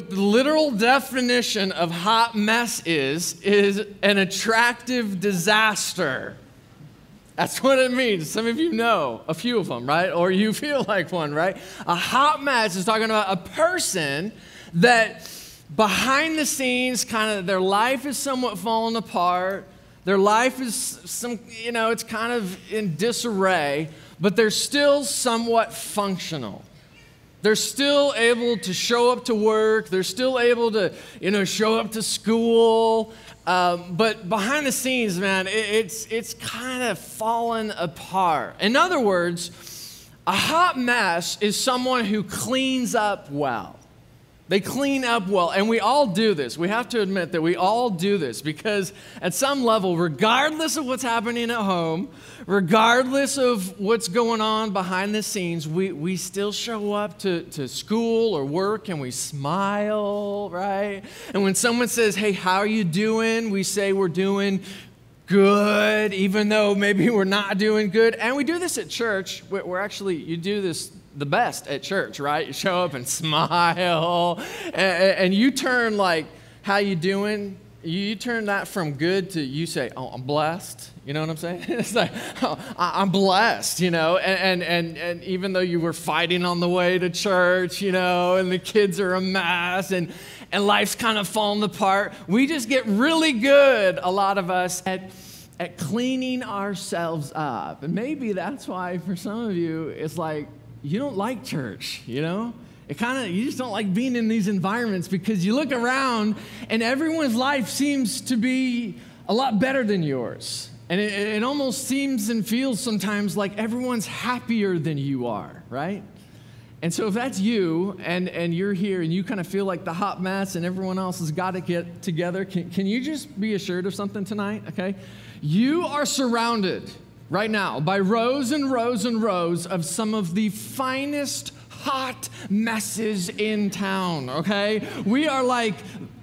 what the literal definition of hot mess is, is an attractive disaster. That's what it means. Some of you know a few of them, right? Or you feel like one, right? A hot mess is talking about a person that behind the scenes, kind of their life is somewhat falling apart. Their life is some, you know, it's kind of in disarray, but they're still somewhat functional. They're still able to show up to work. They're still able to, you know, show up to school. Um, but behind the scenes, man, it, it's, it's kind of fallen apart. In other words, a hot mess is someone who cleans up well. They clean up well. And we all do this. We have to admit that we all do this because, at some level, regardless of what's happening at home, regardless of what's going on behind the scenes, we, we still show up to, to school or work and we smile, right? And when someone says, Hey, how are you doing? We say we're doing good, even though maybe we're not doing good. And we do this at church. We're actually, you do this the best at church, right? You show up and smile, and, and you turn like, "How you doing?" You turn that from good to you say, "Oh, I'm blessed." You know what I'm saying? It's like, oh, I'm blessed, you know. And, and and and even though you were fighting on the way to church, you know, and the kids are a mess, and and life's kind of falling apart, we just get really good. A lot of us at at cleaning ourselves up, and maybe that's why for some of you it's like you don't like church, you know? It kind of, you just don't like being in these environments because you look around and everyone's life seems to be a lot better than yours. And it, it almost seems and feels sometimes like everyone's happier than you are, right? And so if that's you and, and you're here and you kind of feel like the hot mess and everyone else has got to get together, can, can you just be assured of something tonight, okay? You are surrounded right now by rows and rows and rows of some of the finest hot messes in town, okay? We are like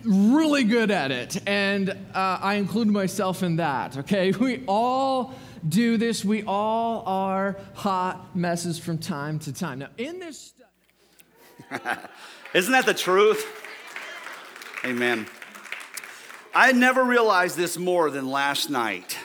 really good at it, and uh, I include myself in that, okay? We all do this, we all are hot messes from time to time. Now, in this Isn't that the truth? Amen. I never realized this more than last night.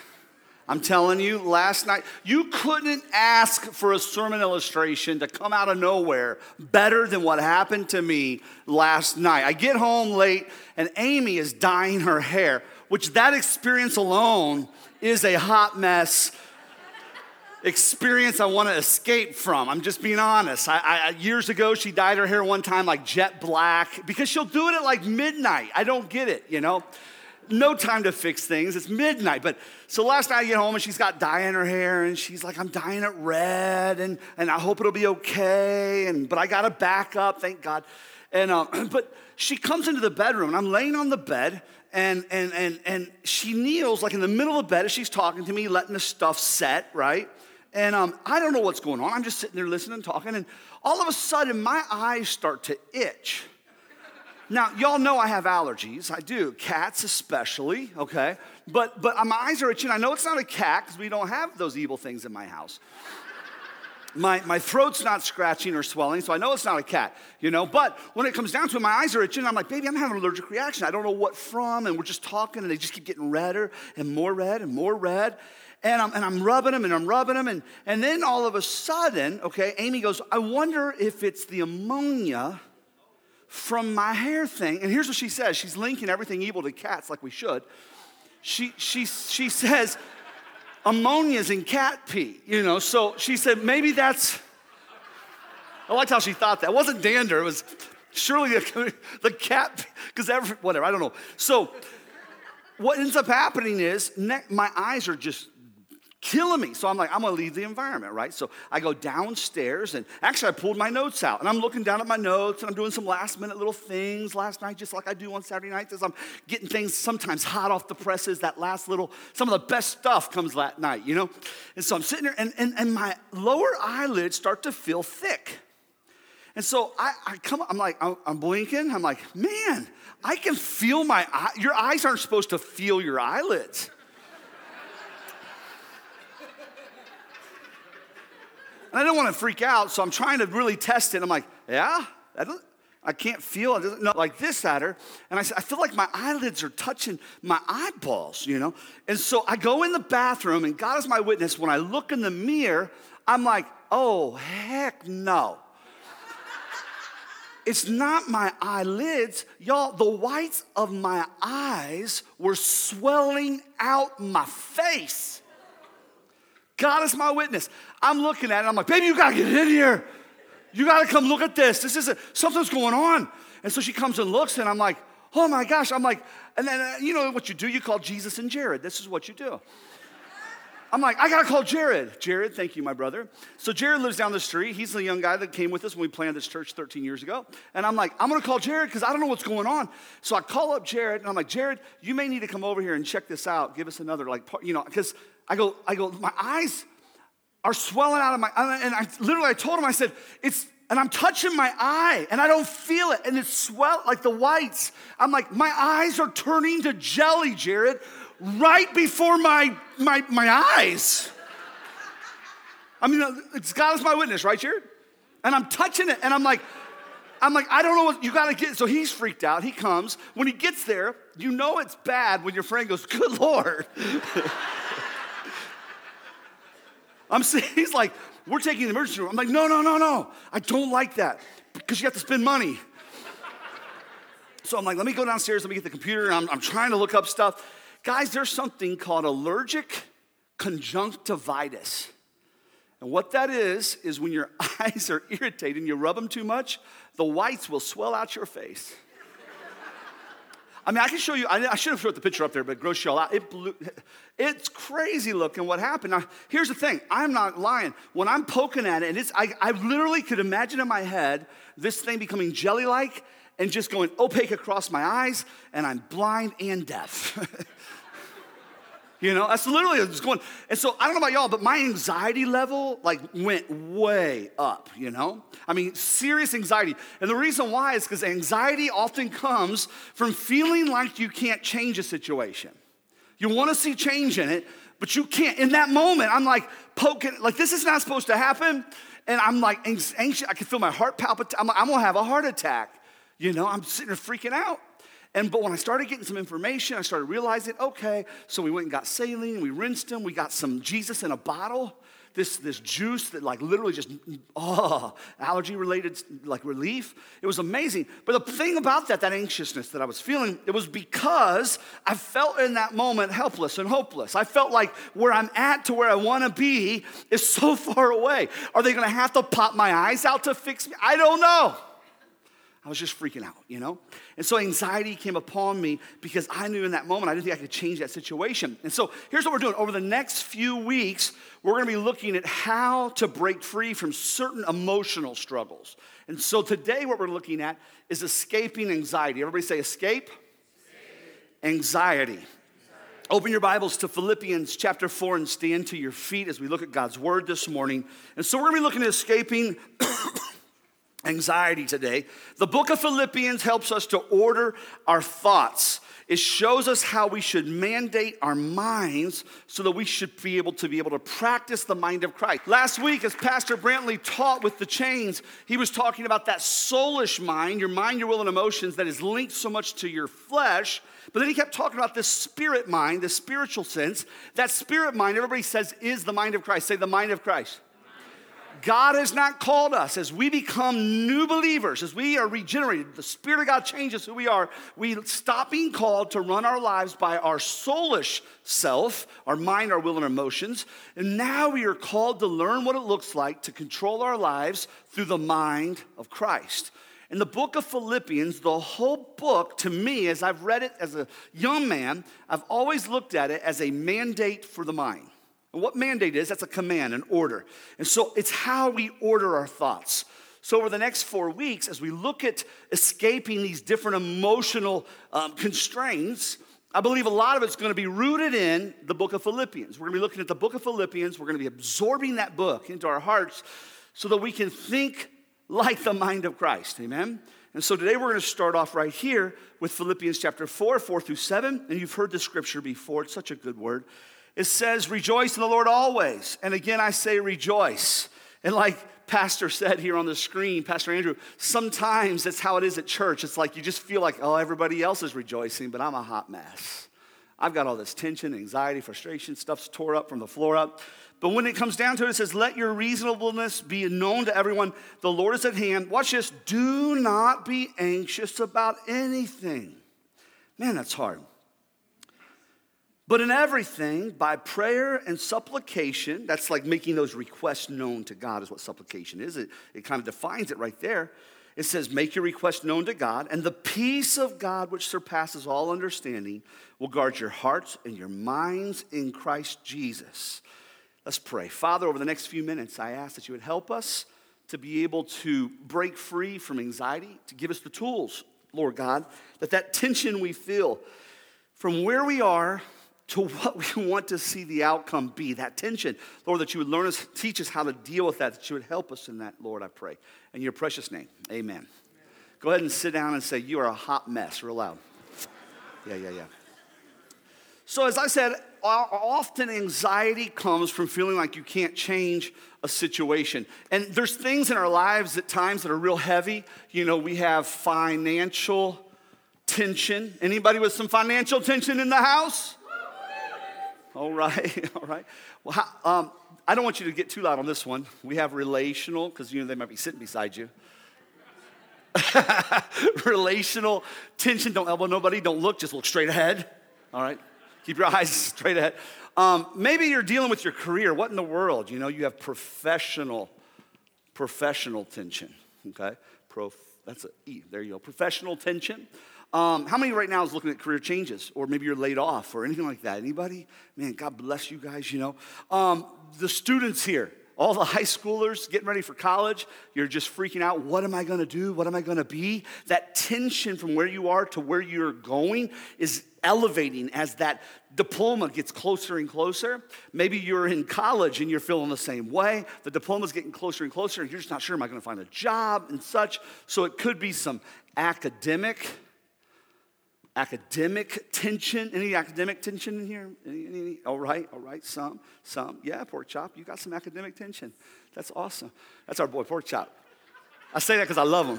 I'm telling you, last night, you couldn't ask for a sermon illustration to come out of nowhere better than what happened to me last night. I get home late and Amy is dyeing her hair, which that experience alone is a hot mess experience I want to escape from. I'm just being honest. I, I, years ago, she dyed her hair one time like jet black because she'll do it at like midnight. I don't get it, you know? No time to fix things. It's midnight. But so last night I get home and she's got dye in her hair and she's like, I'm dyeing it red and, and I hope it'll be okay. And but I got to back up, thank God. And uh, but she comes into the bedroom and I'm laying on the bed and and and and she kneels like in the middle of the bed as she's talking to me, letting the stuff set, right? And um, I don't know what's going on. I'm just sitting there listening, and talking, and all of a sudden my eyes start to itch. Now, y'all know I have allergies. I do, cats especially, okay? But, but my eyes are itching. I know it's not a cat because we don't have those evil things in my house. My, my throat's not scratching or swelling, so I know it's not a cat, you know? But when it comes down to it, my eyes are itching. I'm like, baby, I'm having an allergic reaction. I don't know what from. And we're just talking, and they just keep getting redder and more red and more red. And I'm, and I'm rubbing them and I'm rubbing them. And, and then all of a sudden, okay, Amy goes, I wonder if it's the ammonia from my hair thing. And here's what she says she's linking everything evil to cats, like we should. She, she, she says, ammonia's in cat pee, you know. So she said, maybe that's. I liked how she thought that. It wasn't dander, it was surely the, the cat, because every, whatever, I don't know. So what ends up happening is ne- my eyes are just killing me. So I'm like, I'm gonna leave the environment, right? So I go downstairs and actually I pulled my notes out and I'm looking down at my notes and I'm doing some last minute little things last night, just like I do on Saturday nights as I'm getting things sometimes hot off the presses. That last little, some of the best stuff comes that night, you know? And so I'm sitting there and, and, and my lower eyelids start to feel thick. And so I, I come, I'm like, I'm, I'm blinking. I'm like, man, I can feel my eye. Your eyes aren't supposed to feel your eyelids. And I don't want to freak out, so I'm trying to really test it. I'm like, yeah? I can't feel it. No, like this at her. And I said, I feel like my eyelids are touching my eyeballs, you know? And so I go in the bathroom, and God is my witness. When I look in the mirror, I'm like, oh, heck no. it's not my eyelids. Y'all, the whites of my eyes were swelling out my face. God is my witness. I'm looking at it, I'm like, baby, you gotta get in here. You got to come look at this. This is a, something's going on. And so she comes and looks, and I'm like, oh my gosh. I'm like, and then uh, you know what you do? You call Jesus and Jared. This is what you do. I'm like, I gotta call Jared. Jared, thank you, my brother. So Jared lives down the street. He's the young guy that came with us when we planted this church 13 years ago. And I'm like, I'm gonna call Jared because I don't know what's going on. So I call up Jared and I'm like, Jared, you may need to come over here and check this out. Give us another, like, you know, because I go, I go, my eyes, are swelling out of my and I literally I told him I said it's and I'm touching my eye and I don't feel it and it's swell like the whites. I'm like my eyes are turning to jelly, Jared, right before my my my eyes. I mean, it's God is my witness, right, Jared? And I'm touching it and I'm like I'm like, I don't know what you gotta get. So he's freaked out. He comes. When he gets there, you know it's bad when your friend goes, Good Lord. I'm saying, he's like, we're taking the emergency room. I'm like, no, no, no, no. I don't like that because you have to spend money. So I'm like, let me go downstairs, let me get the computer, I'm, I'm trying to look up stuff. Guys, there's something called allergic conjunctivitis. And what that is, is when your eyes are irritated and you rub them too much, the whites will swell out your face. I mean, I can show you, I, I should have thrown the picture up there, but gross you all out. It blew, it's crazy looking what happened. Now, here's the thing I'm not lying. When I'm poking at it, and it's, I, I literally could imagine in my head this thing becoming jelly like and just going opaque across my eyes, and I'm blind and deaf. You know, that's literally what's going. And so I don't know about y'all, but my anxiety level like went way up, you know? I mean, serious anxiety. And the reason why is because anxiety often comes from feeling like you can't change a situation. You want to see change in it, but you can't. In that moment, I'm like poking, like this is not supposed to happen. And I'm like anxious. I can feel my heart palpitate. I'm, like, I'm gonna have a heart attack. You know, I'm sitting there freaking out. And but when I started getting some information, I started realizing, okay, so we went and got saline, we rinsed them, we got some Jesus in a bottle, this, this juice that like literally just oh allergy related like relief. It was amazing. But the thing about that, that anxiousness that I was feeling, it was because I felt in that moment helpless and hopeless. I felt like where I'm at to where I want to be is so far away. Are they gonna have to pop my eyes out to fix me? I don't know. I was just freaking out, you know? And so anxiety came upon me because I knew in that moment I didn't think I could change that situation. And so here's what we're doing. Over the next few weeks, we're gonna be looking at how to break free from certain emotional struggles. And so today, what we're looking at is escaping anxiety. Everybody say escape? escape. Anxiety. anxiety. Open your Bibles to Philippians chapter 4 and stand to your feet as we look at God's word this morning. And so we're gonna be looking at escaping anxiety today. The book of Philippians helps us to order our thoughts. It shows us how we should mandate our minds so that we should be able to be able to practice the mind of Christ. Last week, as Pastor Brantley taught with the chains, he was talking about that soulish mind, your mind, your will, and emotions that is linked so much to your flesh. But then he kept talking about this spirit mind, the spiritual sense. That spirit mind, everybody says, is the mind of Christ. Say the mind of Christ. God has not called us as we become new believers, as we are regenerated, the Spirit of God changes who we are. We stop being called to run our lives by our soulish self, our mind, our will, and our emotions. And now we are called to learn what it looks like to control our lives through the mind of Christ. In the book of Philippians, the whole book, to me, as I've read it as a young man, I've always looked at it as a mandate for the mind. And what mandate is, that's a command, an order. And so it's how we order our thoughts. So, over the next four weeks, as we look at escaping these different emotional um, constraints, I believe a lot of it's going to be rooted in the book of Philippians. We're going to be looking at the book of Philippians. We're going to be absorbing that book into our hearts so that we can think like the mind of Christ. Amen? And so today we're going to start off right here with Philippians chapter 4, 4 through 7. And you've heard the scripture before, it's such a good word it says, Rejoice in the Lord always. And again, I say rejoice. And like Pastor said here on the screen, Pastor Andrew, sometimes that's how it is at church. It's like you just feel like, oh, everybody else is rejoicing, but I'm a hot mess. I've got all this tension, anxiety, frustration, stuff's tore up from the floor up. But when it comes down to it, it says, Let your reasonableness be known to everyone. The Lord is at hand. Watch this. Do not be anxious about anything. Man, that's hard. But in everything, by prayer and supplication, that's like making those requests known to God, is what supplication is. It, it kind of defines it right there. It says, Make your request known to God, and the peace of God, which surpasses all understanding, will guard your hearts and your minds in Christ Jesus. Let's pray. Father, over the next few minutes, I ask that you would help us to be able to break free from anxiety, to give us the tools, Lord God, that that tension we feel from where we are to what we want to see the outcome be, that tension, Lord, that you would learn us, teach us how to deal with that, that you would help us in that, Lord, I pray. In your precious name, amen. amen. Go ahead and sit down and say, You are a hot mess, real loud. Yeah, yeah, yeah. So, as I said, often anxiety comes from feeling like you can't change a situation. And there's things in our lives at times that are real heavy. You know, we have financial tension. Anybody with some financial tension in the house? All right, all right. Well, how, um, I don't want you to get too loud on this one. We have relational, because you know they might be sitting beside you. relational tension. Don't elbow nobody. Don't look. Just look straight ahead. All right. Keep your eyes straight ahead. Um, maybe you're dealing with your career. What in the world? You know, you have professional, professional tension. Okay, Prof, that's a E. There you go. Professional tension. Um, how many right now is looking at career changes, or maybe you're laid off, or anything like that? Anybody? Man, God bless you guys. You know, um, the students here all the high schoolers getting ready for college, you're just freaking out. What am I gonna do? What am I gonna be? That tension from where you are to where you're going is elevating as that diploma gets closer and closer. Maybe you're in college and you're feeling the same way. The diploma's getting closer and closer, and you're just not sure, am I gonna find a job and such? So it could be some academic academic tension. Any academic tension in here? Any, any? All right, all right, some, some. Yeah, pork chop, you got some academic tension. That's awesome. That's our boy, pork chop. I say that because I love him.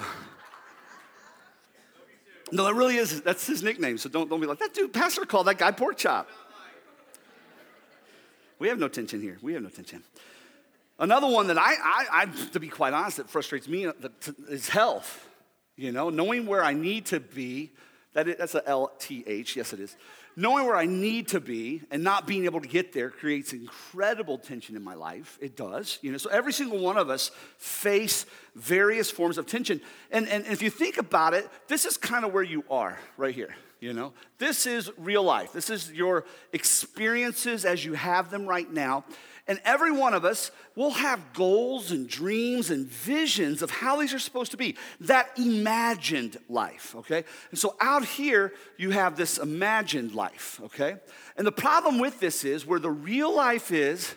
No, that really is, that's his nickname, so don't, don't be like, that dude, pastor called that guy pork chop. We have no tension here. We have no tension. Another one that I, I, I to be quite honest, that frustrates me uh, is health. You know, knowing where I need to be that is, that's a L-T-H, yes it is. Knowing where I need to be and not being able to get there creates incredible tension in my life. It does, you know. So every single one of us face various forms of tension. And, and if you think about it, this is kind of where you are right here, you know. This is real life. This is your experiences as you have them right now. And every one of us will have goals and dreams and visions of how these are supposed to be. That imagined life, okay? And so out here, you have this imagined life, okay? And the problem with this is where the real life is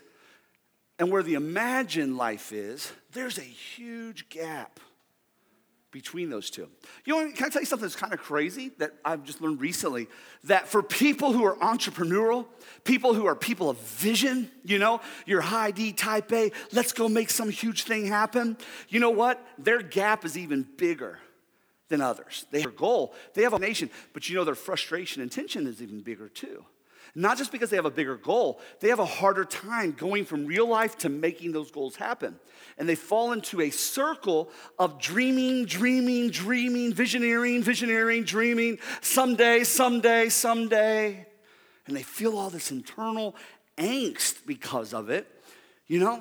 and where the imagined life is, there's a huge gap between those two. You know, can I tell you something that's kind of crazy that I've just learned recently? That for people who are entrepreneurial, people who are people of vision, you know, you're high D type A, let's go make some huge thing happen. You know what? Their gap is even bigger than others. They have a goal, they have a nation, but you know, their frustration and tension is even bigger too. Not just because they have a bigger goal, they have a harder time going from real life to making those goals happen. And they fall into a circle of dreaming, dreaming, dreaming, visioneering, visioneering, dreaming, someday, someday, someday. And they feel all this internal angst because of it, you know?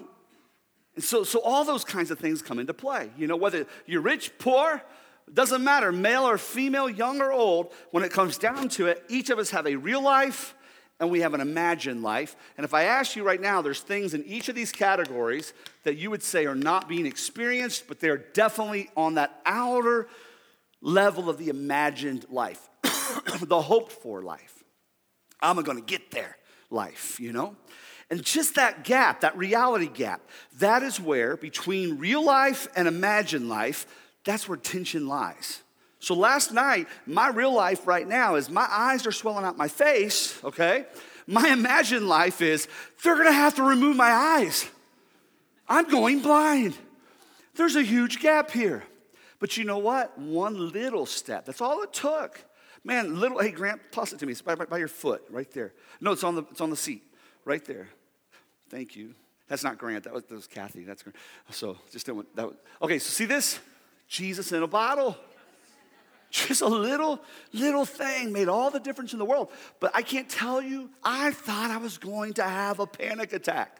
And so, so all those kinds of things come into play. You know, whether you're rich, poor, doesn't matter, male or female, young or old, when it comes down to it, each of us have a real life and we have an imagined life. And if I ask you right now, there's things in each of these categories that you would say are not being experienced, but they're definitely on that outer level of the imagined life, the hoped for life. I'm gonna get there life, you know? And just that gap, that reality gap, that is where between real life and imagined life, that's where tension lies. So last night, my real life right now is my eyes are swelling out my face, okay? My imagined life is they're gonna have to remove my eyes. I'm going blind. There's a huge gap here. But you know what? One little step. That's all it took. Man, little, hey, Grant, toss it to me. It's by, by, by your foot, right there. No, it's on the, it's on the seat, right there. Thank you. That's not Grant. That was, that was Kathy. That's Grant. So just didn't that. Was, okay, so see this? Jesus in a bottle. Just a little, little thing made all the difference in the world. But I can't tell you, I thought I was going to have a panic attack.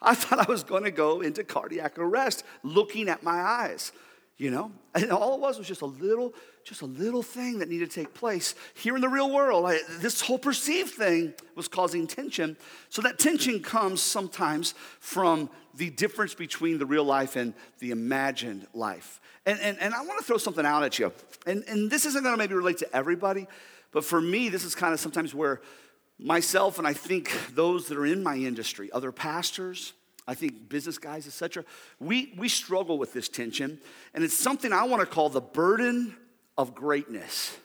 I thought I was going to go into cardiac arrest looking at my eyes, you know? And all it was was just a little, just a little thing that needed to take place here in the real world. I, this whole perceived thing was causing tension. So that tension comes sometimes from the difference between the real life and the imagined life. And, and, and I want to throw something out at you. And, and this isn't going to maybe relate to everybody, but for me, this is kind of sometimes where myself and I think those that are in my industry, other pastors, I think business guys, etc., we, we struggle with this tension. And it's something I want to call the burden of greatness.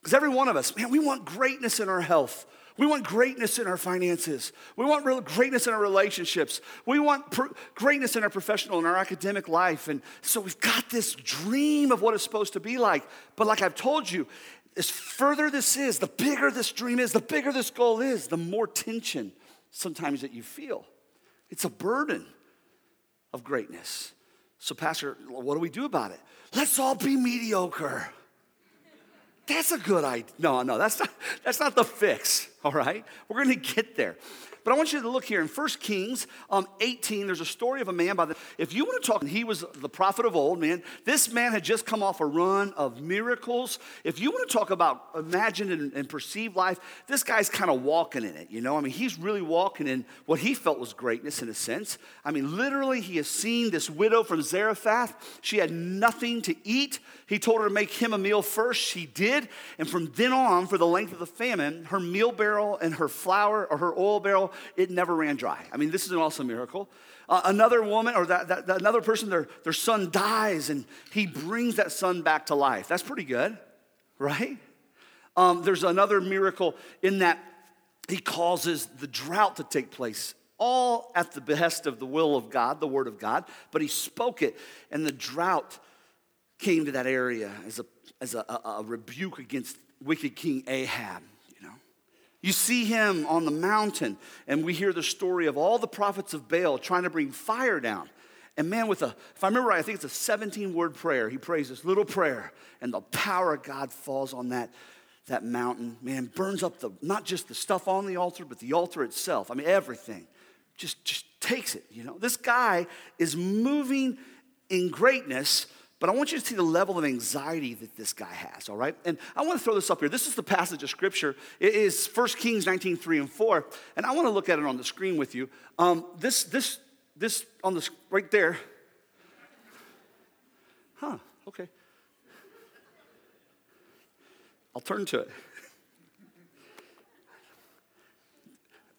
Because every one of us, man, we want greatness in our health. We want greatness in our finances. We want real greatness in our relationships. We want pr- greatness in our professional and our academic life. And so we've got this dream of what it's supposed to be like. But like I've told you, as further this is, the bigger this dream is, the bigger this goal is, the more tension sometimes that you feel. It's a burden of greatness. So, Pastor, what do we do about it? Let's all be mediocre. That's a good idea. No, no, that's not, that's not the fix, all right? We're gonna get there. But I want you to look here in 1 Kings um, 18. There's a story of a man by the. If you want to talk, he was the prophet of old, man. This man had just come off a run of miracles. If you want to talk about imagined and, and perceived life, this guy's kind of walking in it. You know, I mean, he's really walking in what he felt was greatness in a sense. I mean, literally, he has seen this widow from Zarephath. She had nothing to eat. He told her to make him a meal first. She did, and from then on, for the length of the famine, her meal barrel and her flour or her oil barrel it never ran dry. I mean, this is an awesome miracle. Uh, another woman or that, that, that, another person, their, their son dies and he brings that son back to life. That's pretty good, right? Um, there's another miracle in that he causes the drought to take place all at the behest of the will of God, the word of God, but he spoke it, and the drought came to that area as a, as a, a, a rebuke against wicked King Ahab. You see him on the mountain, and we hear the story of all the prophets of Baal trying to bring fire down. And man, with a, if I remember right, I think it's a 17 word prayer. He prays this little prayer, and the power of God falls on that, that mountain. Man, burns up the, not just the stuff on the altar, but the altar itself. I mean, everything. Just, just takes it, you know. This guy is moving in greatness but I want you to see the level of anxiety that this guy has, all right? And I want to throw this up here. This is the passage of scripture. It is 1 Kings 19, 3 and 4. And I want to look at it on the screen with you. Um, this, this, this on the, right there. Huh, okay. I'll turn to it.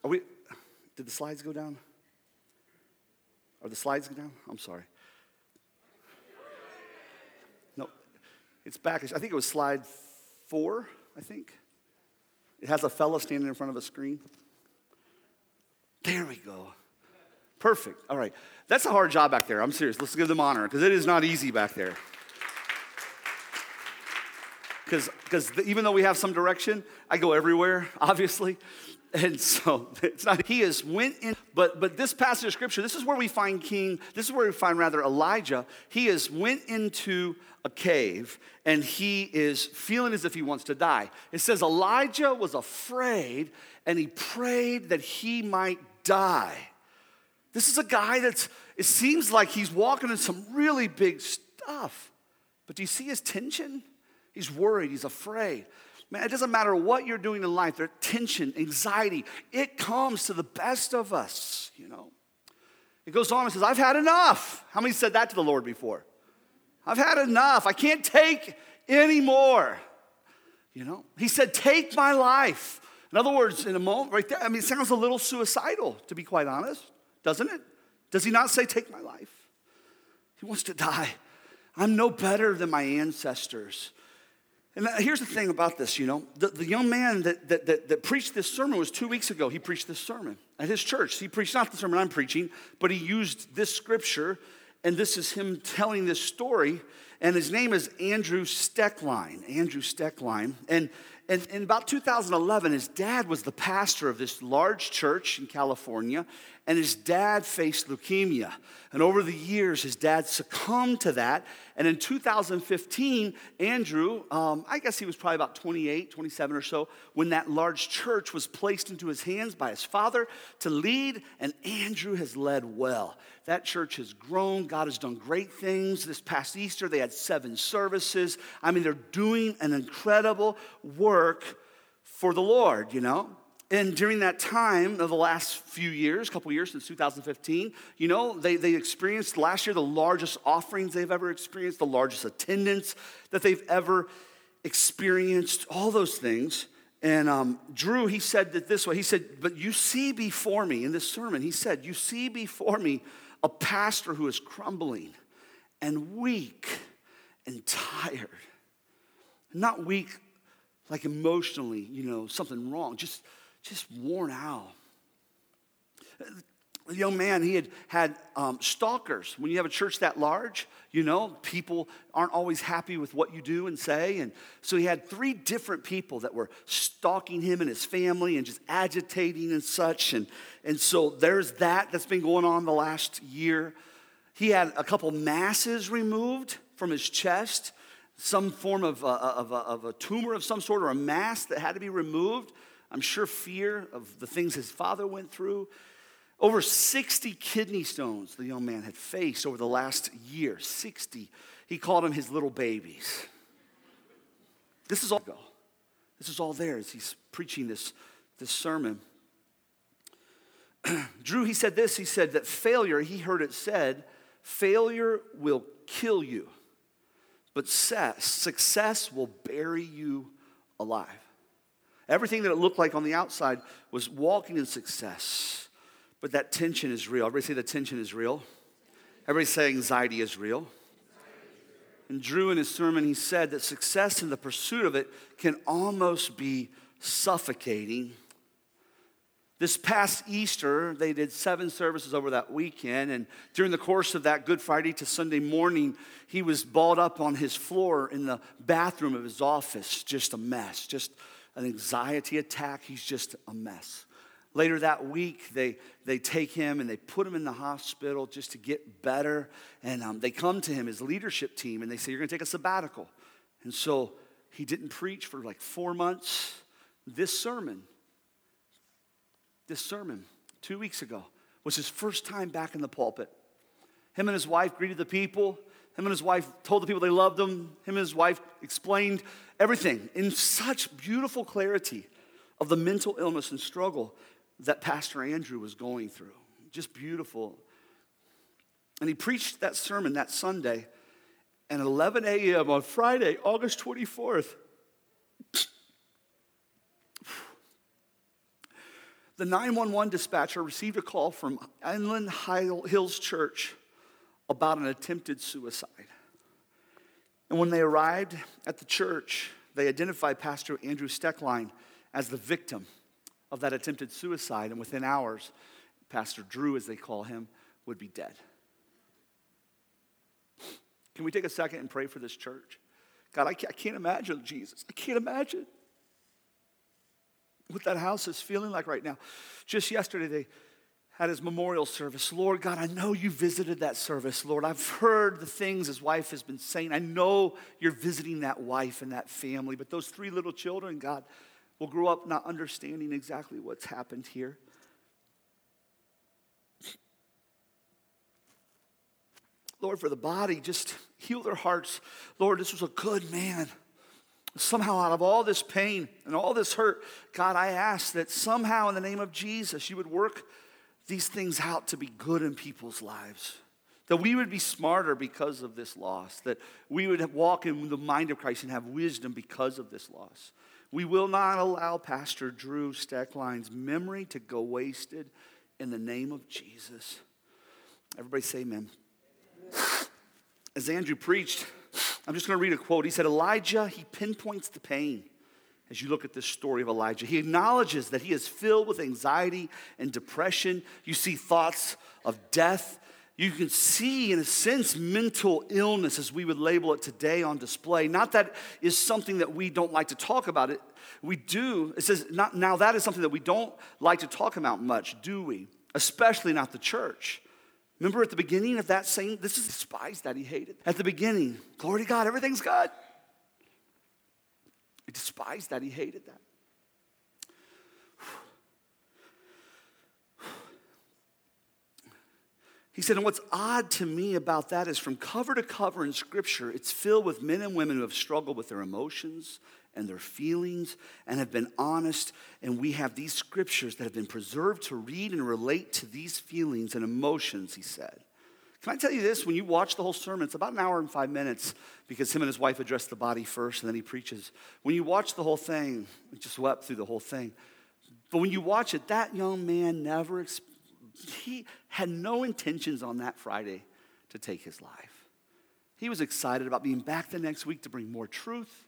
Are we, did the slides go down? Are the slides down? I'm sorry. It's back. I think it was slide four, I think. It has a fella standing in front of a screen. There we go. Perfect. All right. That's a hard job back there. I'm serious. Let's give them honor because it is not easy back there. Because even though we have some direction, I go everywhere, obviously. And so it's not, he is went in, but, but this passage of scripture, this is where we find King, this is where we find rather Elijah. He is went into a cave and he is feeling as if he wants to die. It says Elijah was afraid and he prayed that he might die. This is a guy that's, it seems like he's walking in some really big stuff. But do you see his tension? He's worried, he's afraid. Man, it doesn't matter what you're doing in life, there's tension, anxiety, it comes to the best of us, you know. It goes on and says, I've had enough. How many said that to the Lord before? I've had enough. I can't take anymore. You know, he said, Take my life. In other words, in a moment right there, I mean, it sounds a little suicidal, to be quite honest, doesn't it? Does he not say, Take my life? He wants to die. I'm no better than my ancestors. And here's the thing about this, you know, the, the young man that, that, that, that, preached this sermon was two weeks ago. He preached this sermon at his church. He preached not the sermon I'm preaching, but he used this scripture And this is him telling this story. And his name is Andrew Stoecklein. Andrew Stoecklein. And, and in about 2011, his dad was the pastor of this large church in California, and his dad faced leukemia. And over the years, his dad succumbed to that. And in 2015, Andrew, um, I guess he was probably about 28, 27 or so, when that large church was placed into his hands by his father to lead, and Andrew has led well. That church has grown. God has done great things. This past Easter, they had seven services. I mean, they're doing an incredible work for the Lord, you know? And during that time of the last few years, a couple years since 2015, you know, they, they experienced last year the largest offerings they've ever experienced, the largest attendance that they've ever experienced, all those things. And um, Drew, he said that this way. He said, But you see before me, in this sermon, he said, You see before me a pastor who is crumbling and weak and tired. Not weak like emotionally, you know, something wrong, just just worn out. The young man, he had had um, stalkers. When you have a church that large, you know, people aren't always happy with what you do and say. And so he had three different people that were stalking him and his family and just agitating and such. And, and so there's that that's been going on the last year. He had a couple masses removed from his chest, some form of, uh, of, a, of a tumor of some sort or a mass that had to be removed. I'm sure fear of the things his father went through. Over 60 kidney stones the young man had faced over the last year. 60. He called them his little babies. This is all This is all there as he's preaching this, this sermon. Drew, he said this. He said that failure, he heard it said, failure will kill you, but success will bury you alive. Everything that it looked like on the outside was walking in success. But that tension is real. Everybody say the tension is real. Everybody say anxiety is real. And Drew, in his sermon, he said that success in the pursuit of it can almost be suffocating. This past Easter, they did seven services over that weekend. And during the course of that Good Friday to Sunday morning, he was balled up on his floor in the bathroom of his office, just a mess, just an anxiety attack. He's just a mess. Later that week, they, they take him and they put him in the hospital just to get better. And um, they come to him, his leadership team, and they say, You're going to take a sabbatical. And so he didn't preach for like four months. This sermon, this sermon, two weeks ago, was his first time back in the pulpit. Him and his wife greeted the people. Him and his wife told the people they loved them. Him and his wife explained everything in such beautiful clarity of the mental illness and struggle that Pastor Andrew was going through. Just beautiful. And he preached that sermon that Sunday. And at 11 a.m. on Friday, August 24th, the 911 dispatcher received a call from Inland Hills Church about an attempted suicide. And when they arrived at the church, they identified Pastor Andrew Stoecklein as the victim of that attempted suicide. And within hours, Pastor Drew, as they call him, would be dead. Can we take a second and pray for this church? God, I can't imagine, Jesus. I can't imagine what that house is feeling like right now. Just yesterday, they at his memorial service. Lord God, I know you visited that service. Lord, I've heard the things his wife has been saying. I know you're visiting that wife and that family, but those three little children, God, will grow up not understanding exactly what's happened here. Lord, for the body, just heal their hearts. Lord, this was a good man. Somehow, out of all this pain and all this hurt, God, I ask that somehow in the name of Jesus, you would work these things out to be good in people's lives. That we would be smarter because of this loss. That we would walk in the mind of Christ and have wisdom because of this loss. We will not allow Pastor Drew Stoecklein's memory to go wasted in the name of Jesus. Everybody say amen. As Andrew preached, I'm just going to read a quote. He said, Elijah, he pinpoints the pain as you look at this story of Elijah. He acknowledges that he is filled with anxiety and depression. You see thoughts of death. you can see, in a sense, mental illness, as we would label it today, on display. Not that is something that we don't like to talk about. It we do. It says not, now that is something that we don't like to talk about much, do we? Especially not the church. Remember at the beginning of that saying, this is despised that he hated. At the beginning, glory to God, everything's good. He despised that he hated that. He said, and what's odd to me about that is from cover to cover in Scripture, it's filled with men and women who have struggled with their emotions and their feelings and have been honest. And we have these scriptures that have been preserved to read and relate to these feelings and emotions, he said. Can I tell you this? When you watch the whole sermon, it's about an hour and five minutes because him and his wife address the body first and then he preaches. When you watch the whole thing, we just wept through the whole thing. But when you watch it, that young man never, he had no intentions on that Friday to take his life. He was excited about being back the next week to bring more truth.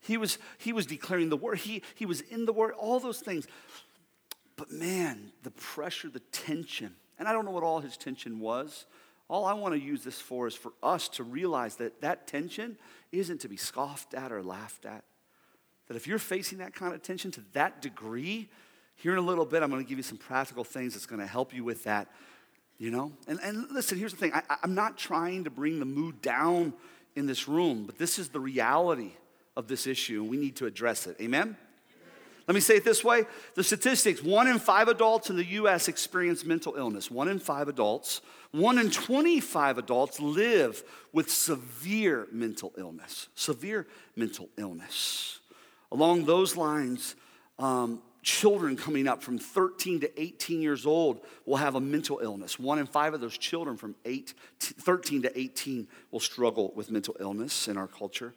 He was, he was declaring the word, he, he was in the word, all those things. But man, the pressure, the tension, and I don't know what all his tension was. All I want to use this for is for us to realize that that tension isn't to be scoffed at or laughed at. That if you're facing that kind of tension to that degree, here in a little bit, I'm going to give you some practical things that's going to help you with that. You know? And, and listen, here's the thing I, I'm not trying to bring the mood down in this room, but this is the reality of this issue, and we need to address it. Amen? Let me say it this way the statistics one in five adults in the US experience mental illness. One in five adults. One in 25 adults live with severe mental illness. Severe mental illness. Along those lines, um, children coming up from 13 to 18 years old will have a mental illness. One in five of those children from eight, 13 to 18 will struggle with mental illness in our culture.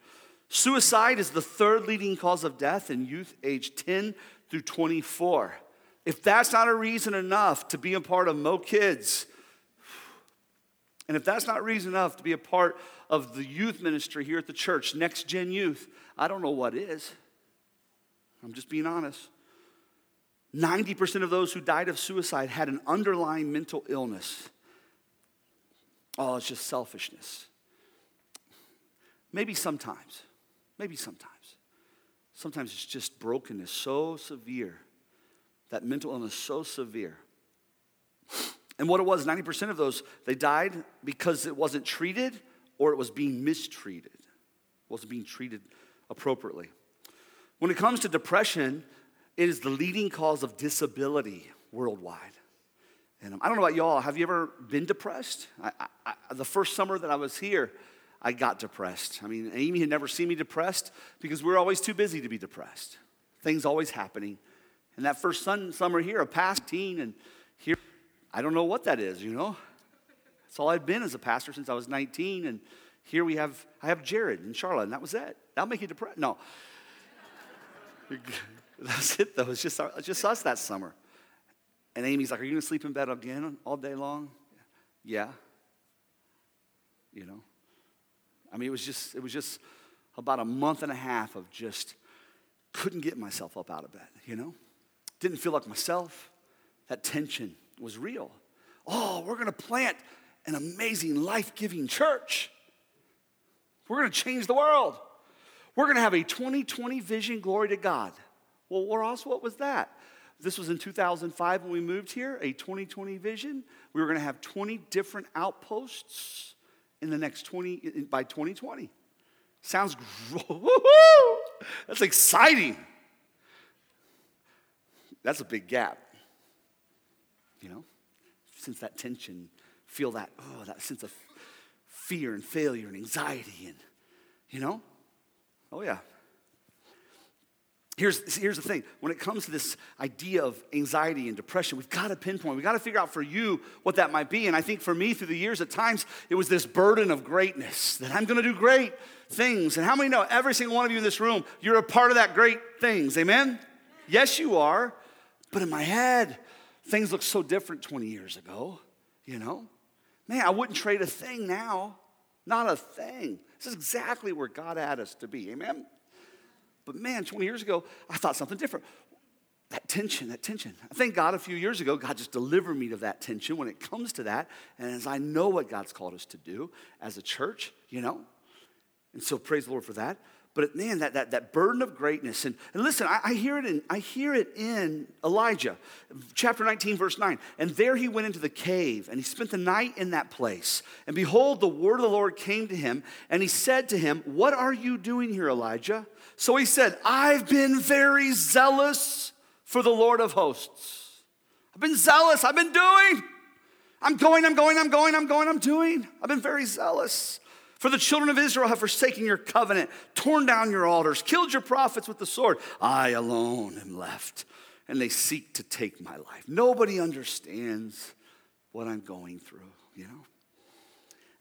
Suicide is the third leading cause of death in youth age 10 through 24. If that's not a reason enough to be a part of Mo Kids, and if that's not reason enough to be a part of the youth ministry here at the church, Next Gen Youth, I don't know what is. I'm just being honest. 90% of those who died of suicide had an underlying mental illness. Oh, it's just selfishness. Maybe sometimes. Maybe sometimes. Sometimes it's just brokenness so severe, that mental illness so severe. And what it was, 90% of those, they died because it wasn't treated or it was being mistreated. It wasn't being treated appropriately. When it comes to depression, it is the leading cause of disability worldwide. And um, I don't know about y'all, have you ever been depressed? I, I, the first summer that I was here, I got depressed. I mean, Amy had never seen me depressed because we were always too busy to be depressed. Things always happening. And that first sun, summer here, a past teen, and here, I don't know what that is, you know? That's all I've been as a pastor since I was 19. And here we have, I have Jared and Charlotte, and that was it. That'll make you depressed. No. That's it, though. It's just, it's just us that summer. And Amy's like, Are you going to sleep in bed again all day long? Yeah. You know? I mean, it was just, it was just about a month and a half of just couldn't get myself up out of bed, you know? Didn't feel like myself. That tension was real. Oh, we're to plant an amazing, life giving church. We're to change the world. We're to have a 2020 vision, glory to God. Well, Ross, what was that? This was in 2005 when we moved here, a 2020 vision. We were to have 20 different outposts in the next 20 by 2020. Sounds that's exciting. That's a big gap. You know, since that tension, feel that oh, that sense of fear and failure and anxiety and you know, oh yeah. Here's, here's the thing when it comes to this idea of anxiety and depression, we've got to pinpoint, we've got to figure out for you what that might be. And I think for me, through the years, at times, it was this burden of greatness that I'm going to do great things. And how many know every single one of you in this room, you're a part of that great things? Amen? Yes, you are. But in my head, things look so different 20 years ago, you know? Man, I wouldn't trade a thing now. Not a thing. This is exactly where God had us to be. Amen? But man, 20 years ago, I thought something different. that tension, that tension. I thank God a few years ago, God just delivered me of that tension when it comes to that. And as I know what God's called us to do as a church, you know, and so praise the Lord for that. But man, that, that, that burden of greatness. And, and listen, I, I, hear it in, I hear it in Elijah, chapter 19, verse 9. And there he went into the cave, and he spent the night in that place. And behold, the word of the Lord came to him, and he said to him, What are you doing here, Elijah? So he said, I've been very zealous for the Lord of hosts. I've been zealous, I've been doing. I'm going, I'm going, I'm going, I'm going, I'm doing. I've been very zealous. For the children of Israel have forsaken your covenant, torn down your altars, killed your prophets with the sword. I alone am left, and they seek to take my life. Nobody understands what I'm going through, you know?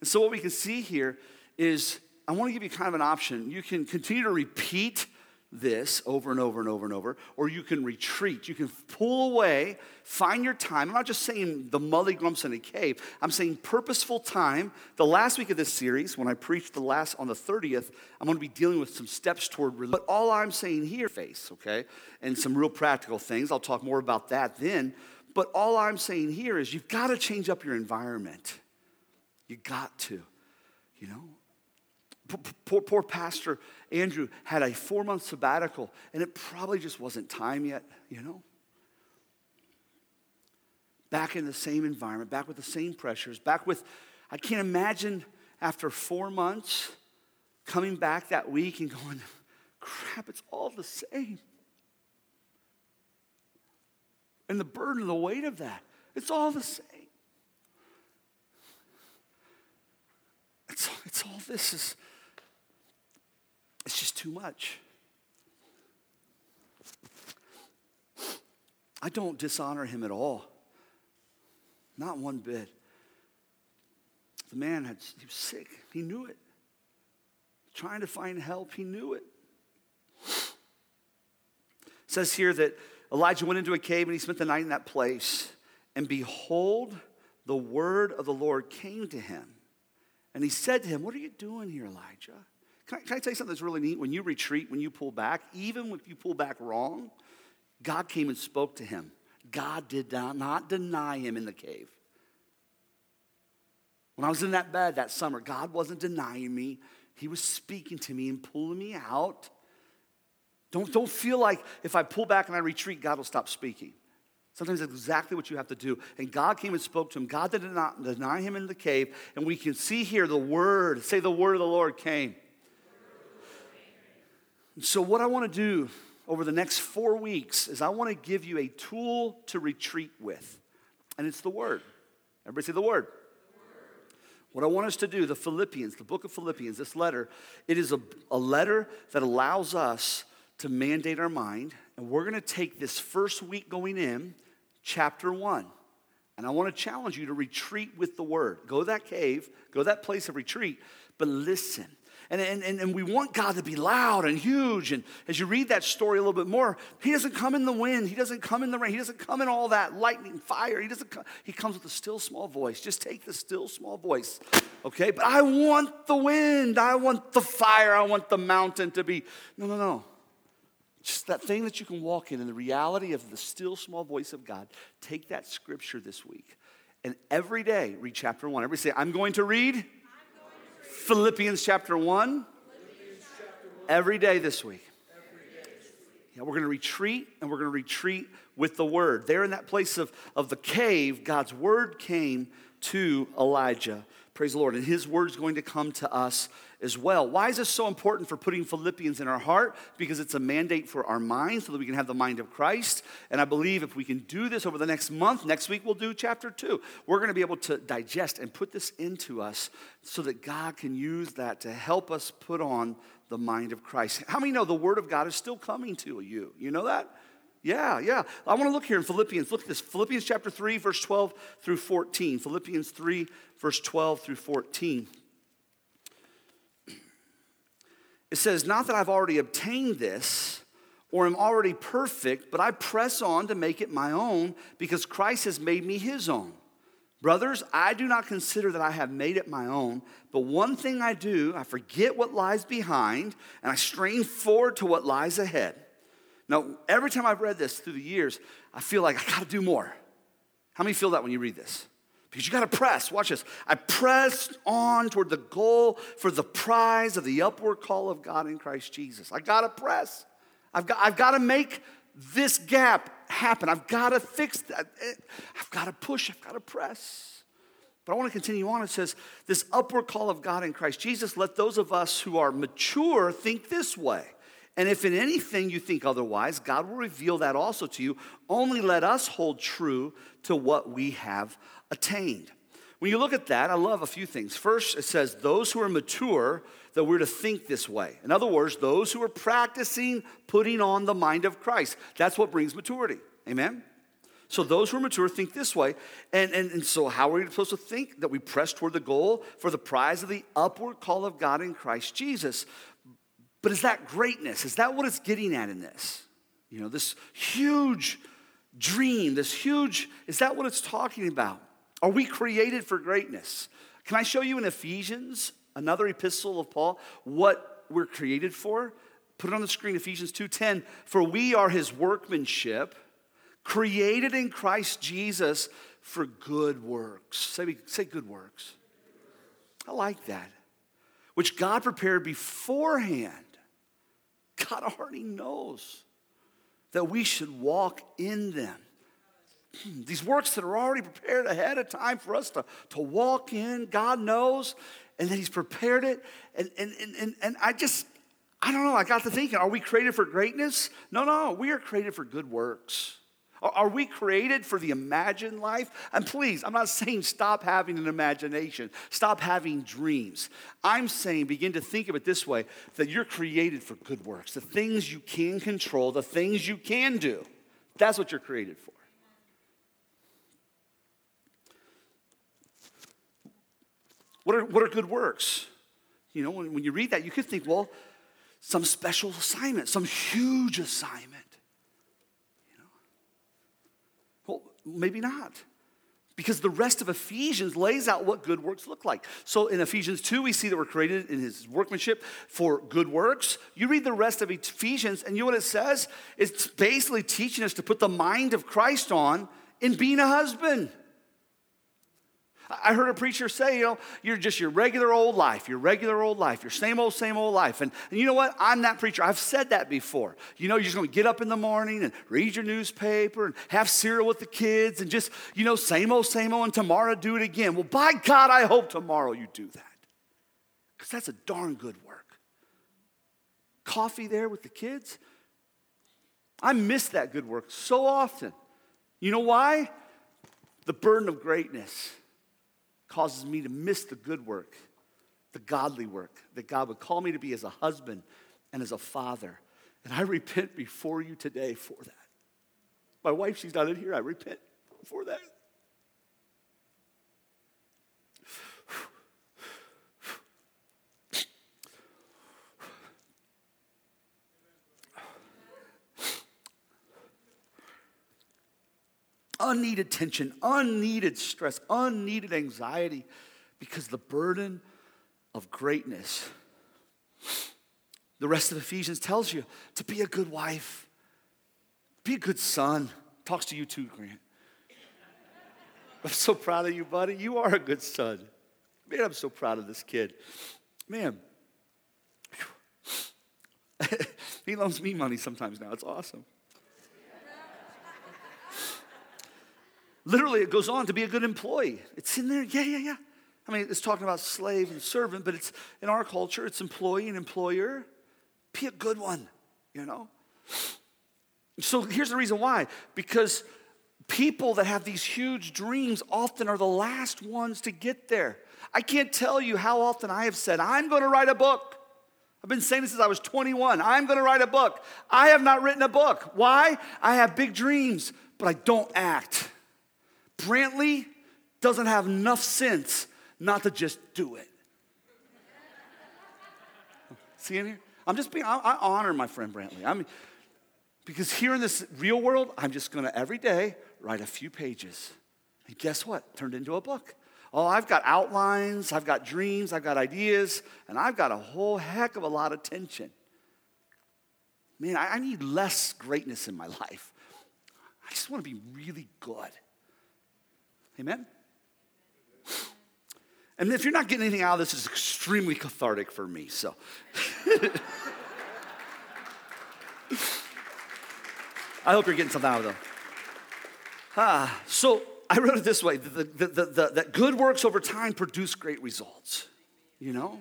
And so, what we can see here is I want to give you kind of an option. You can continue to repeat this over and over and over and over, or you can retreat. You can pull away, find your time. I'm not just saying the mully grumps in a cave. I'm saying purposeful time. The last week of this series, when I preached the last on the 30th, I'm going to be dealing with some steps toward. But all I'm saying here, face, okay, and some real practical things. I'll talk more about that then. But all I'm saying here is you've got to change up your environment. You got to, you know. Poor, poor Pastor Andrew had a four month sabbatical, and it probably just wasn't time yet, you know? Back in the same environment, back with the same pressures, back with, I can't imagine after four months coming back that week and going, crap, it's all the same. And the burden, the weight of that, it's all the same. It's, it's all this is it's just too much. I don't dishonor him at all. Not one bit. The man had he was sick. He knew it. Trying to find help, he knew it. it. says here that Elijah went into a cave and he spent the night in that place. And behold, the word of the Lord came to him. And he said to him, What are you doing here, Elijah? Can I, can I tell you something that's really neat? When you retreat, when you pull back, even if you pull back wrong, God came and spoke to him. God did not, deny him in the cave. When I was in that bed that summer, God wasn't denying me. He was speaking to me and pulling me out. Don't, don't feel like if I pull back and I retreat, God will stop speaking. Sometimes that's exactly what you have to do. And God came and spoke to him. God did not deny him in the cave. And we can see here the word, say the word of the Lord came. So, what I want to do over the next four weeks is I want to give you a tool to retreat with, and it's the Word. Everybody say the Word. What I want us to do, the Philippians, the book of Philippians, this letter, it is a, a letter that allows us to mandate our mind. And we're going to take this first week going in, chapter one. And I want to challenge you to retreat with the word. Go to that cave, go to that place of retreat, but listen. And, and, and we want God to be loud and huge. And as you read that story a little bit more, He doesn't come in the wind. He doesn't come in the rain. He doesn't come in all that lightning, fire. He doesn't come, He comes with a still small voice. Just take the still small voice, okay? But I want the wind. I want the fire. I want the mountain to be. No, no, no. Just that thing that you can walk in, in the reality of the still small voice of God. Take that scripture this week. And every day, read chapter one. Everybody say, I'm going to read Philippians chapter 1 every day this week. Yeah, we're going to retreat and we're going to retreat with the word. There in that place of, of the cave, God's word came to Elijah. Praise the Lord. And his word is going to come to us as well. Why is this so important for putting Philippians in our heart? Because it's a mandate for our mind so that we can have the mind of Christ. And I believe if we can do this over the next month, next week we'll do chapter two. We're going to be able to digest and put this into us so that God can use that to help us put on the mind of Christ. How many know the word of God is still coming to you? You know that? Yeah, yeah. I want to look here in Philippians. Look at this Philippians chapter 3, verse 12 through 14. Philippians 3, verse 12 through 14. It says, Not that I've already obtained this or am already perfect, but I press on to make it my own because Christ has made me his own. Brothers, I do not consider that I have made it my own, but one thing I do, I forget what lies behind and I strain forward to what lies ahead. Now, every time I've read this through the years, I feel like I gotta do more. How many feel that when you read this? Because you gotta press. Watch this. I pressed on toward the goal for the prize of the upward call of God in Christ Jesus. I gotta press. I've got, I've got to make this gap happen. I've got to fix that. I've got to push. I've got to press. But I want to continue on. It says, This upward call of God in Christ Jesus, let those of us who are mature think this way. And if in anything you think otherwise, God will reveal that also to you. Only let us hold true to what we have attained. When you look at that, I love a few things. First, it says, Those who are mature, that we're to think this way. In other words, those who are practicing putting on the mind of Christ. That's what brings maturity. Amen? So those who are mature think this way. And, and, and so how are we supposed to think? That we press toward the goal for the prize of the upward call of God in Christ Jesus. But is that greatness? Is that what it's getting at in this? You know, this huge dream, this huge, is that what it's talking about? Are we created for greatness? Can I show you in Ephesians, another epistle of Paul, what we're created for? Put it on the screen, Ephesians 2:10. For we are his workmanship, created in Christ Jesus for good works. Say, we say good works. I like that. Which God prepared beforehand. God already knows that we should walk in them. These works that are already prepared ahead of time for us to, to walk in, God knows, and that He's prepared it. And, and, and, and I just, I don't know, I got to thinking, are we created for greatness? No, no, we are created for good works. Are we created for the imagined life? And please, I'm not saying stop having an imagination, stop having dreams. I'm saying begin to think of it this way that you're created for good works, the things you can control, the things you can do. That's what you're created for. What are, what are good works? You know, when, when you read that, you could think, well, some special assignment, some huge assignment. You know? Well, maybe not. Because the rest of Ephesians lays out what good works look like. So in Ephesians 2, we see that we're created in his workmanship for good works. You read the rest of Ephesians, and you know what it says? It's basically teaching us to put the mind of Christ on in being a husband. I heard a preacher say, you know, you're just your regular old life, your regular old life, your same old, same old life. And, and you know what? I'm that preacher. I've said that before. You know, you're just going to get up in the morning and read your newspaper and have cereal with the kids and just, you know, same old, same old, and tomorrow do it again. Well, by God, I hope tomorrow you do that. Because that's a darn good work. Coffee there with the kids. I miss that good work so often. You know why? The burden of greatness causes me to miss the good work, the godly work that God would call me to be as a husband and as a father. And I repent before you today for that. My wife, she's not in here. I repent for that. Unneeded tension, unneeded stress, unneeded anxiety because the burden of greatness. The rest of Ephesians tells you to be a good wife, be a good son. Talks to you too, Grant. I'm so proud of you, buddy. You are a good son. Man, I'm so proud of this kid. Man, he loans me money sometimes now. It's awesome. Literally, it goes on to be a good employee. It's in there, yeah, yeah, yeah. I mean, it's talking about slave and servant, but it's in our culture, it's employee and employer. Be a good one, you know? So here's the reason why because people that have these huge dreams often are the last ones to get there. I can't tell you how often I have said, I'm going to write a book. I've been saying this since I was 21. I'm going to write a book. I have not written a book. Why? I have big dreams, but I don't act. Brantley doesn't have enough sense not to just do it. See in here? I'm just being, I, I honor my friend Brantley. I mean, because here in this real world, I'm just gonna every day write a few pages. And guess what? Turned into a book. Oh, I've got outlines, I've got dreams, I've got ideas, and I've got a whole heck of a lot of tension. man, I, I need less greatness in my life. I just want to be really good. Amen? And if you're not getting anything out of this, it's extremely cathartic for me. So, I hope you're getting something out of them. Ah, so I wrote it this way the, the, the, that good works over time produce great results. You know?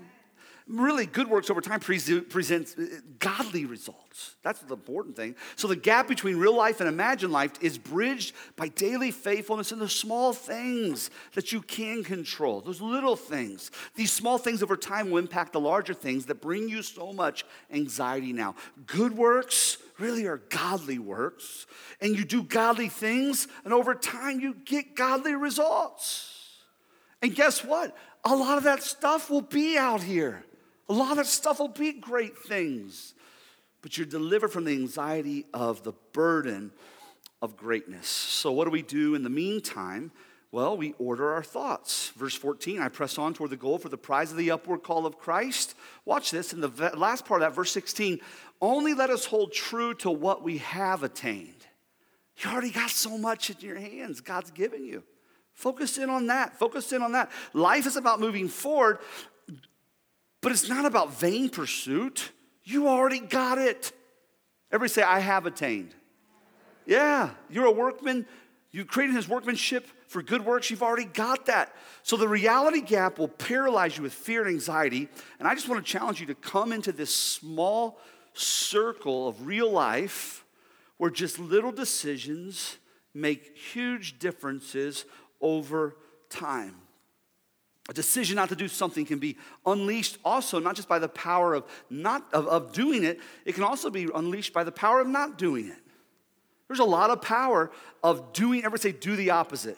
Really good works over time presents uh, godly results. That's the important thing. So the gap between real life and imagined life is bridged by daily faithfulness in the small things that you can control, those little things. These small things over time will impact the larger things that bring you so much anxiety now. Good works really are godly works, and you do godly things, and over time you get godly results. And guess what? A lot of that stuff will be out here. A lot of stuff will be great things, but you're delivered from the anxiety of the burden of greatness. So, what do we do in the meantime? Well, we order our thoughts. Verse 14, I press on toward the goal for the prize of the upward call of Christ. Watch this. In the last part of that, verse 16, only let us hold true to what we have attained. You already got so much in your hands, God's given you. Focus in on that. Focus in on that. Life is about moving forward, but it's not about vain pursuit. You already got it. Everybody say, I have attained. Yeah, you're a workman. You created his workmanship for good works. You've already got that. So the reality gap will paralyze you with fear and anxiety. And I just want to challenge you to come into this small circle of real life where just little decisions make huge differences over time. A decision not to do something can be unleashed also not just by the power of not of, of doing it, it can also be unleashed by the power of not doing it. There's a lot of power of doing, ever say do the opposite.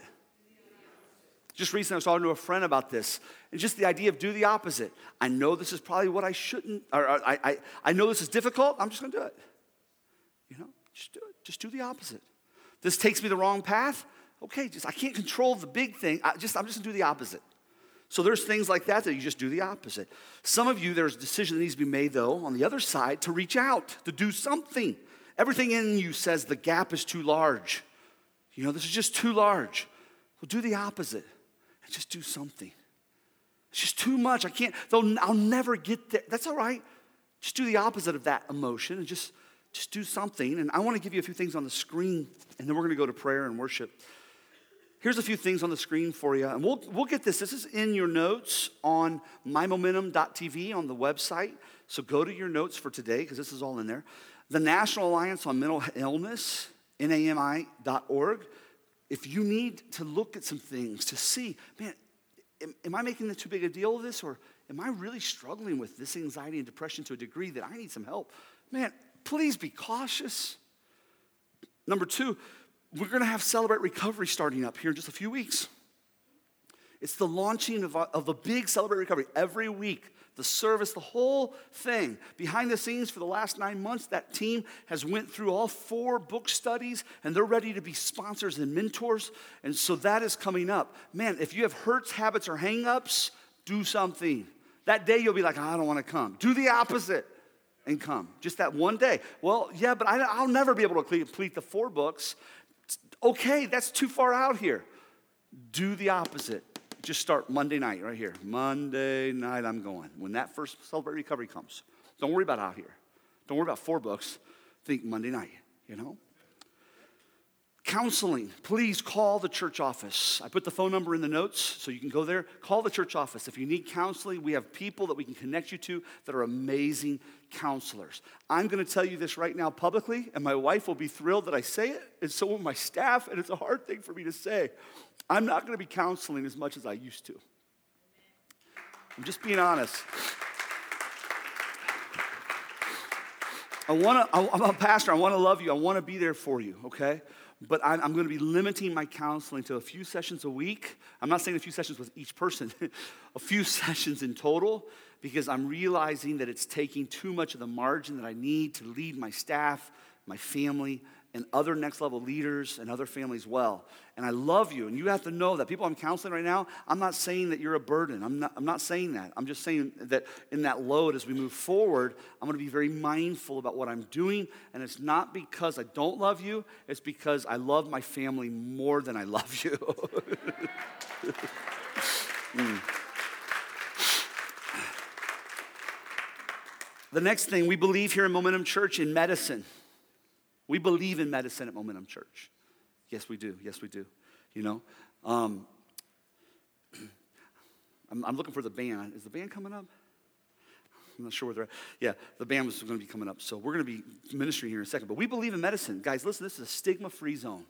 Just recently I was talking to a friend about this, and just the idea of do the opposite. I know this is probably what I shouldn't, or, or I, I, I know this is difficult, I'm just gonna do it. You know, just do it, just do the opposite. This takes me the wrong path, okay, just I can't control the big thing, I just, I'm just gonna do the opposite. So there's things like that that you just do the opposite. Some of you, there's a decision that needs to be made, though, on the other side to reach out, to do something. Everything in you says the gap is too large. You know, this is just too large. Well, do the opposite and just do something. It's just too much. I can't, though I'll never get there. That's all right. Just do the opposite of that emotion and just, just do something. And I want to give you a few things on the screen, and then we're going to go to prayer and worship. Here's a few things on the screen for you. And we'll, we'll get this. This is in your notes on mymomentum.tv on the website. So go to your notes for today because this is all in there. The National Alliance on Mental Illness, NAMI.org. If you need to look at some things to see, man, am, am I making too big a deal of this or am I really struggling with this anxiety and depression to a degree that I need some help? Man, please be cautious. Number two, we're going to have Celebrate Recovery starting up here in just a few weeks. It's the launching of, uh, of the big Celebrate Recovery every week. The service, the whole thing. Behind the scenes for the last nine months, that team has went through all four book studies and they're ready to be sponsors and mentors. And so that is coming up. Man, if you have hurts, habits, or hangups, do something. That day you'll be like, I don't want to come. Do the opposite and come. Just that one day. Well, yeah, but I, will never be able to complete the four books. Okay, that's too far out here. Do the opposite. Just start Monday night right here. Monday night, I'm going. When that first Celebrate Recovery comes, don't worry about out here. Don't worry about four books. Think Monday night, you know? Counseling, please call the church office. I put the phone number in the notes so you can go there. Call the church office. If you need counseling, we have people that we can connect you to that are amazing counselors. I'm going to tell you this right now publicly, and my wife will be thrilled that I say it, and so will my staff, and it's a hard thing for me to say. I'm not going to be counseling as much as I used to. I'm just being honest. I want to, I'm a pastor, I want to love you, I want to be there for you, okay? But I'm, I'm, going to be limiting my counseling to a few sessions a week. I'm not saying a few sessions with each person, a few sessions in total, because I'm realizing that it's taking too much of the margin that I need to lead my staff, my family, and other next level leaders and other families well. And I love you. And you have to know that people I'm counseling right now, I'm not saying that you're a burden. I'm not, I'm not saying that. I'm just saying that in that load as we move forward, I'm going to be very mindful about what I'm doing. And it's not because I don't love you, it's because I love my family more than I love you. mm. The next thing, we believe here in Momentum Church in medicine. We believe in medicine at Momentum Church. Yes, we do. Yes, we do. You know, um, I'm, I'm, looking for the band. Is the band coming up? I'm not sure where they're at. Yeah, the band was going to be coming up. So we're going to be ministering here in a second. But we believe in medicine. Guys, listen, this is a stigma free zone.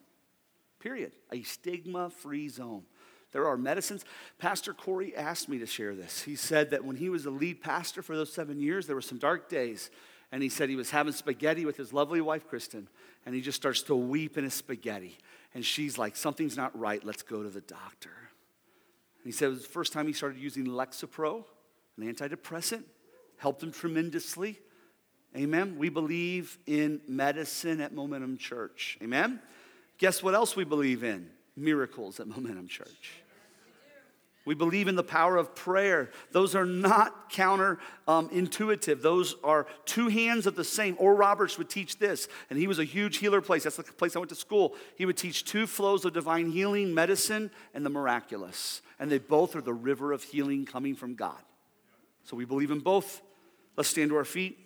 Period. A stigma free zone. There are medicines. Pastor Corey asked me to share this. He said that when he was the lead pastor for those seven years, there were some dark days. And he said he was having spaghetti with his lovely wife, Kristen, and he just starts to weep in his spaghetti. And she's like, Something's not right. Let's go to the doctor. And he said it was the first time he started using Lexapro, an antidepressant, helped him tremendously. Amen. We believe in medicine at Momentum Church. Amen. Guess what else we believe in? Miracles at Momentum Church. We believe in the power of prayer. Those are not counterintuitive. Um, Those are two hands of the same. Oral Roberts would teach this, and he was a huge healer place. That's the place I went to school. He would teach two flows of divine healing, medicine, and the miraculous. And they both are the river of healing coming from God. So we believe in both. Let's stand to our feet.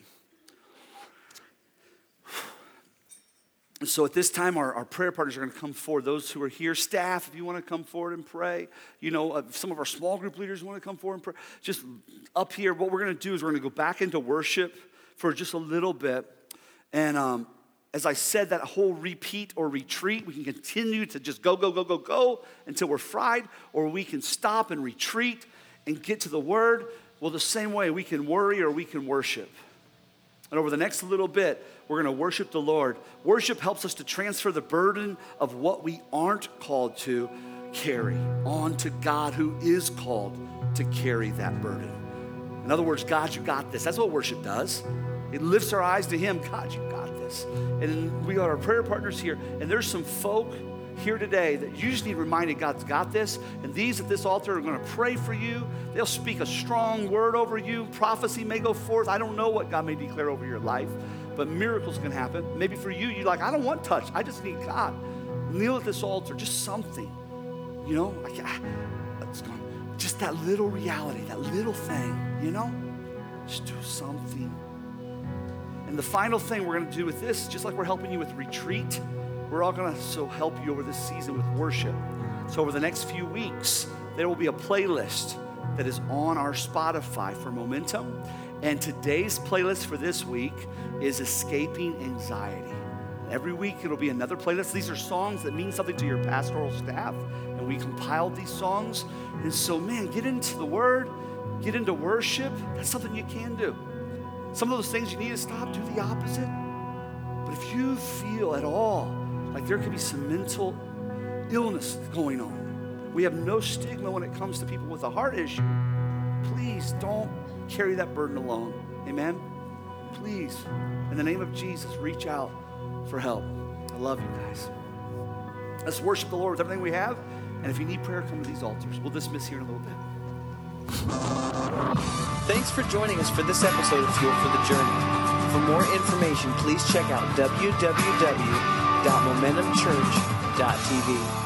So at this time, our, our prayer partners are going to come forward. Those who are here, staff, if you want to come forward and pray, you know, uh, some of our small group leaders want to come forward and pray. Just up here, what we're going to do is we're going to go back into worship for just a little bit. And um, as I said, that whole repeat or retreat, we can continue to just go, go, go, go, go until we're fried, or we can stop and retreat and get to the word. Well, the same way, we can worry or we can worship. And over the next little bit, we're going to worship the Lord. Worship helps us to transfer the burden of what we aren't called to carry on to God who is called to carry that burden. In other words, God, you got this. That's what worship does. It lifts our eyes to Him. God, you got this. And we got our prayer partners here, and there's some folk here today that you just need reminded God's got this. And these at this altar are going to pray for you. They'll speak a strong word over you. Prophecy may go forth. I don't know what God may declare over your life, but miracles can happen. Maybe for you, you're like, I don't want touch. I just need God. Kneel at this altar, just something. You know, like, ah, it's going, just that little reality, that little thing, you know? Just do something. And the final thing we're going to do with this, just like we're helping you with retreat, we're all going to so help you over this season with worship. So over the next few weeks, there will be a playlist that is on our Spotify for Momentum. And today's playlist for this week is Escaping Anxiety. Every week it'll be another playlist. These are songs that mean something to your pastoral staff, and we compiled these songs. And so, man, get into the Word, get into worship. That's something you can do. Some of those things you need to stop, do the opposite. But if you feel at all like there could be some mental illness going on. We have no stigma when it comes to people with a heart issue. Please don't carry that burden alone. Amen? Please, in the name of Jesus, reach out for help. I love you guys. Let's worship the Lord with everything we have. And if you need prayer, come to these altars. We'll dismiss here in a little bit. Thanks for joining us for this episode of Fuel for the Journey. For more information, please check out www.momentumchurch.tv.